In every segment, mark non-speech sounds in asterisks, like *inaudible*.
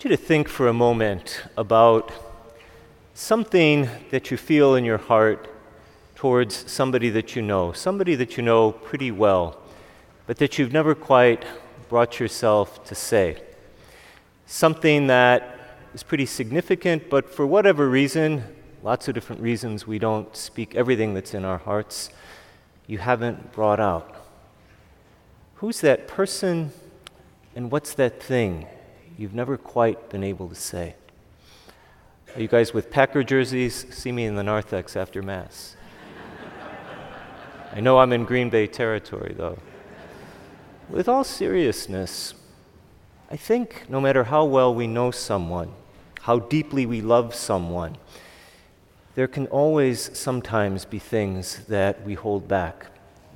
want you to think for a moment about something that you feel in your heart towards somebody that you know, somebody that you know pretty well, but that you've never quite brought yourself to say. Something that is pretty significant, but for whatever reason, lots of different reasons, we don't speak everything that's in our hearts, you haven't brought out. Who's that person and what's that thing you've never quite been able to say? Are you guys with Packer jerseys? See me in the narthex after Mass. *laughs* I know I'm in Green Bay territory, though. With all seriousness, I think no matter how well we know someone, how deeply we love someone, there can always sometimes be things that we hold back.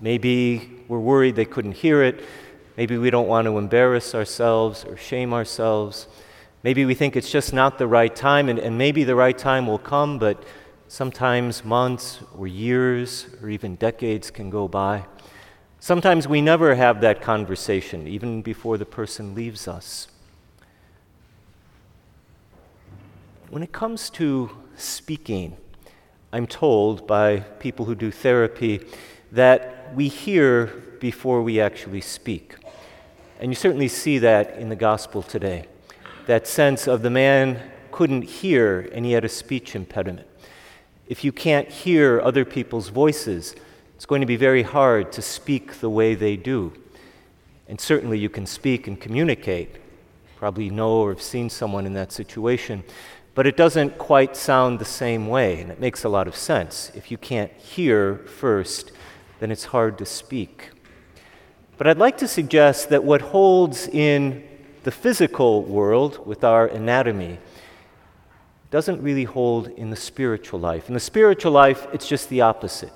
Maybe we're worried they couldn't hear it. Maybe we don't want to embarrass ourselves or shame ourselves. Maybe we think it's just not the right time, and, and maybe the right time will come, but sometimes months or years or even decades can go by. Sometimes we never have that conversation, even before the person leaves us. When it comes to speaking, I'm told by people who do therapy that we hear before we actually speak. And you certainly see that in the gospel today. That sense of the man couldn't hear and he had a speech impediment. If you can't hear other people's voices, it's going to be very hard to speak the way they do. And certainly you can speak and communicate. Probably know or have seen someone in that situation. But it doesn't quite sound the same way, and it makes a lot of sense. If you can't hear first, then it's hard to speak. But I'd like to suggest that what holds in the physical world with our anatomy doesn't really hold in the spiritual life. In the spiritual life, it's just the opposite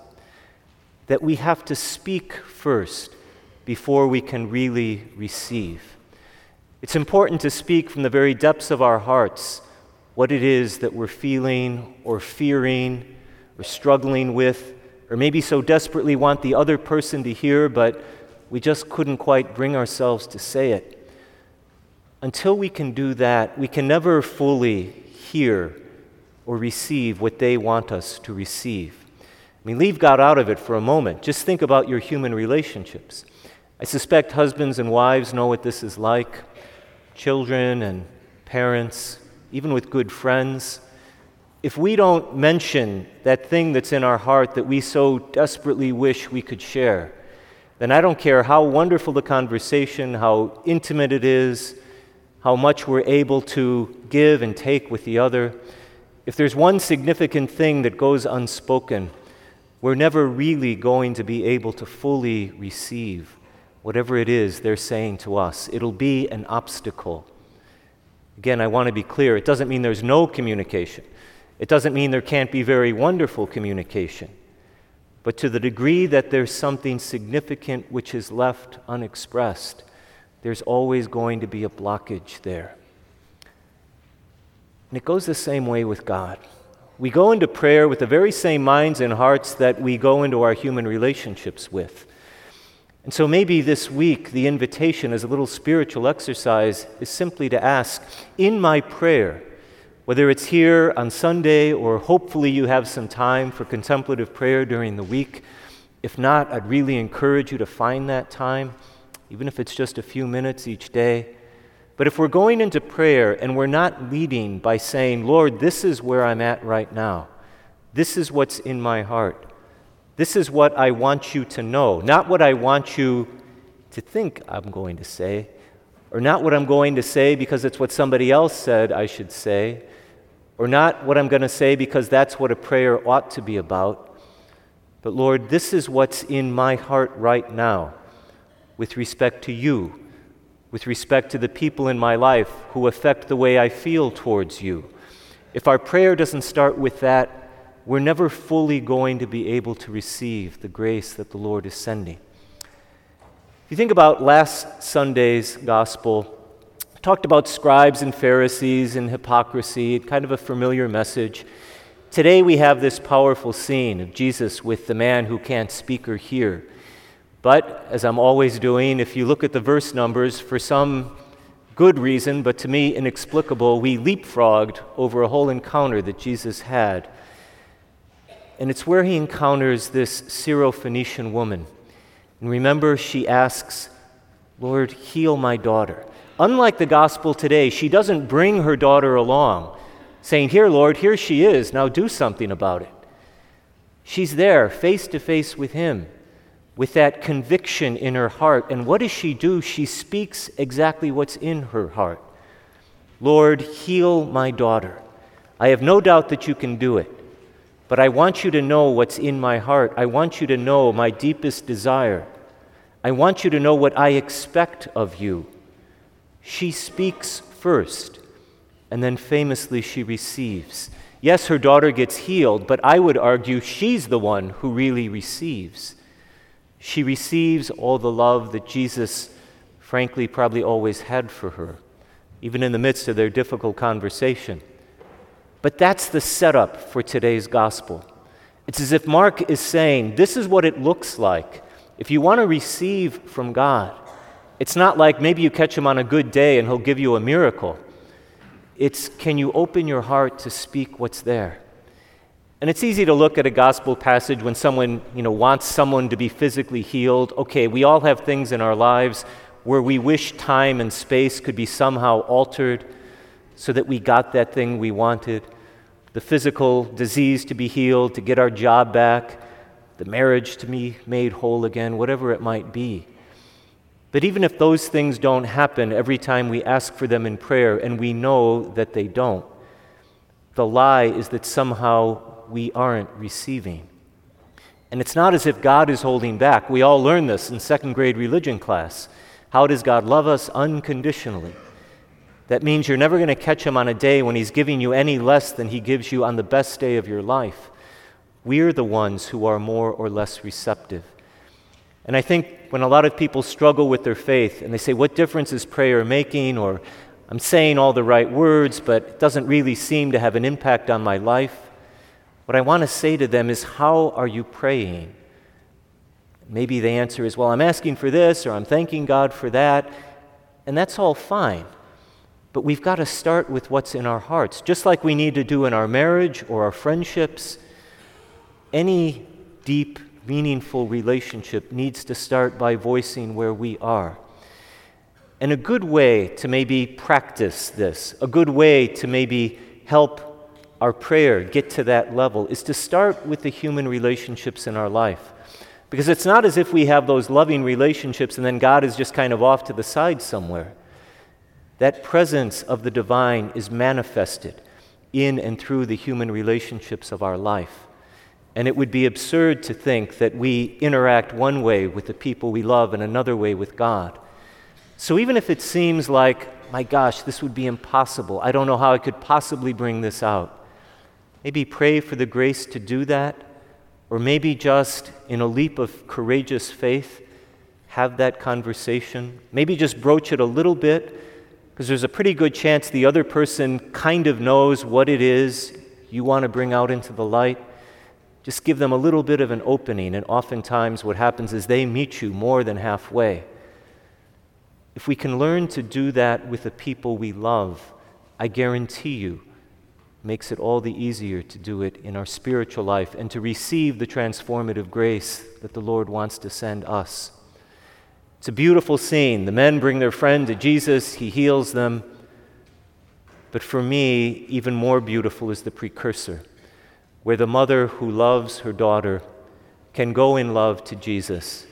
that we have to speak first before we can really receive. It's important to speak from the very depths of our hearts what it is that we're feeling or fearing or struggling with, or maybe so desperately want the other person to hear, but we just couldn't quite bring ourselves to say it. Until we can do that, we can never fully hear or receive what they want us to receive. I mean, leave God out of it for a moment. Just think about your human relationships. I suspect husbands and wives know what this is like, children and parents even with good friends, if we don't mention that thing that's in our heart that we so desperately wish we could share, then I don't care how wonderful the conversation, how intimate it is, how much we're able to give and take with the other. If there's one significant thing that goes unspoken, we're never really going to be able to fully receive whatever it is they're saying to us. It'll be an obstacle. Again, I want to be clear it doesn't mean there's no communication, it doesn't mean there can't be very wonderful communication. But to the degree that there's something significant which is left unexpressed, there's always going to be a blockage there. And it goes the same way with God. We go into prayer with the very same minds and hearts that we go into our human relationships with. And so maybe this week, the invitation as a little spiritual exercise is simply to ask in my prayer, whether it's here on Sunday or hopefully you have some time for contemplative prayer during the week. If not, I'd really encourage you to find that time, even if it's just a few minutes each day. But if we're going into prayer and we're not leading by saying, Lord, this is where I'm at right now, this is what's in my heart, this is what I want you to know, not what I want you to think I'm going to say, or not what I'm going to say because it's what somebody else said I should say, or not what I'm going to say because that's what a prayer ought to be about. But Lord, this is what's in my heart right now with respect to you, with respect to the people in my life who affect the way I feel towards you. If our prayer doesn't start with that, we're never fully going to be able to receive the grace that the Lord is sending. If you think about last Sunday's gospel, talked about scribes and Pharisees and hypocrisy, kind of a familiar message. Today we have this powerful scene of Jesus with the man who can't speak or hear. But, as I'm always doing, if you look at the verse numbers, for some good reason, but to me inexplicable, we leapfrogged over a whole encounter that Jesus had. And it's where he encounters this Syrophoenician woman. And remember, she asks, Lord, heal my daughter. Unlike the gospel today, she doesn't bring her daughter along, saying, Here, Lord, here she is, now do something about it. She's there, face to face with him, with that conviction in her heart. And what does she do? She speaks exactly what's in her heart Lord, heal my daughter. I have no doubt that you can do it. But I want you to know what's in my heart. I want you to know my deepest desire. I want you to know what I expect of you. She speaks first, and then famously she receives. Yes, her daughter gets healed, but I would argue she's the one who really receives. She receives all the love that Jesus, frankly, probably always had for her, even in the midst of their difficult conversation. But that's the setup for today's gospel. It's as if Mark is saying, This is what it looks like. If you want to receive from God, it's not like maybe you catch him on a good day and he'll give you a miracle. It's can you open your heart to speak what's there? And it's easy to look at a gospel passage when someone, you know, wants someone to be physically healed. Okay, we all have things in our lives where we wish time and space could be somehow altered so that we got that thing we wanted the physical disease to be healed, to get our job back, the marriage to be made whole again, whatever it might be. But even if those things don't happen every time we ask for them in prayer, and we know that they don't, the lie is that somehow we aren't receiving. And it's not as if God is holding back. We all learn this in second grade religion class. How does God love us unconditionally? That means you're never going to catch him on a day when he's giving you any less than he gives you on the best day of your life. We're the ones who are more or less receptive. And I think when a lot of people struggle with their faith and they say, What difference is prayer making? or I'm saying all the right words, but it doesn't really seem to have an impact on my life. What I want to say to them is, How are you praying? Maybe the answer is, Well, I'm asking for this, or I'm thanking God for that. And that's all fine. But we've got to start with what's in our hearts, just like we need to do in our marriage or our friendships. Any deep, meaningful relationship needs to start by voicing where we are. And a good way to maybe practice this, a good way to maybe help our prayer get to that level, is to start with the human relationships in our life. Because it's not as if we have those loving relationships and then God is just kind of off to the side somewhere. That presence of the divine is manifested in and through the human relationships of our life. And it would be absurd to think that we interact one way with the people we love and another way with God. So even if it seems like, my gosh, this would be impossible, I don't know how I could possibly bring this out, maybe pray for the grace to do that, or maybe just in a leap of courageous faith, have that conversation. Maybe just broach it a little bit because there's a pretty good chance the other person kind of knows what it is you want to bring out into the light. Just give them a little bit of an opening, and oftentimes what happens is they meet you more than halfway. If we can learn to do that with the people we love, I guarantee you, makes it all the easier to do it in our spiritual life and to receive the transformative grace that the Lord wants to send us. It's a beautiful scene. The men bring their friend to Jesus, he heals them. But for me, even more beautiful is the precursor, where the mother who loves her daughter can go in love to Jesus,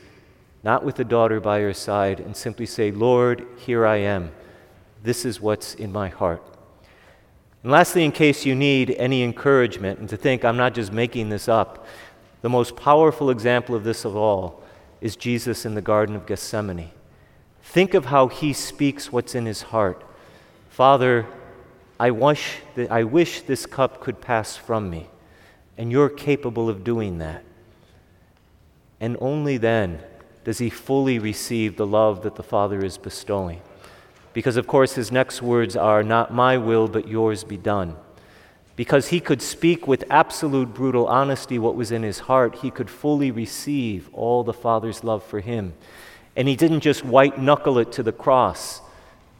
not with the daughter by her side, and simply say, Lord, here I am. This is what's in my heart. And lastly, in case you need any encouragement and to think I'm not just making this up, the most powerful example of this of all is Jesus in the Garden of Gethsemane. Think of how he speaks what's in his heart. Father, I wish, that, I wish this cup could pass from me, and you're capable of doing that. And only then does he fully receive the love that the Father is bestowing. Because, of course, his next words are, Not my will, but yours be done because he could speak with absolute brutal honesty what was in his heart, he could fully receive all the Father's love for him. And he didn't just white knuckle it to the cross,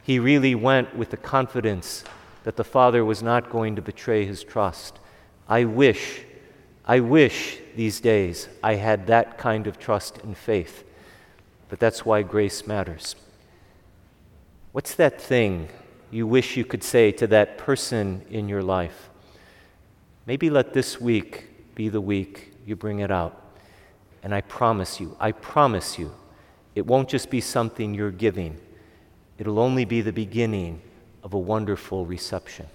He really went with the confidence that the Father was not going to betray his trust. I wish, I wish these days I had that kind of trust and faith. But that's why grace matters. What's that thing you wish you could say to that person in your life? Maybe let this week be the week you bring it out. And I promise you, I promise you, it won't just be something you're giving, it'll only be the beginning of a wonderful reception.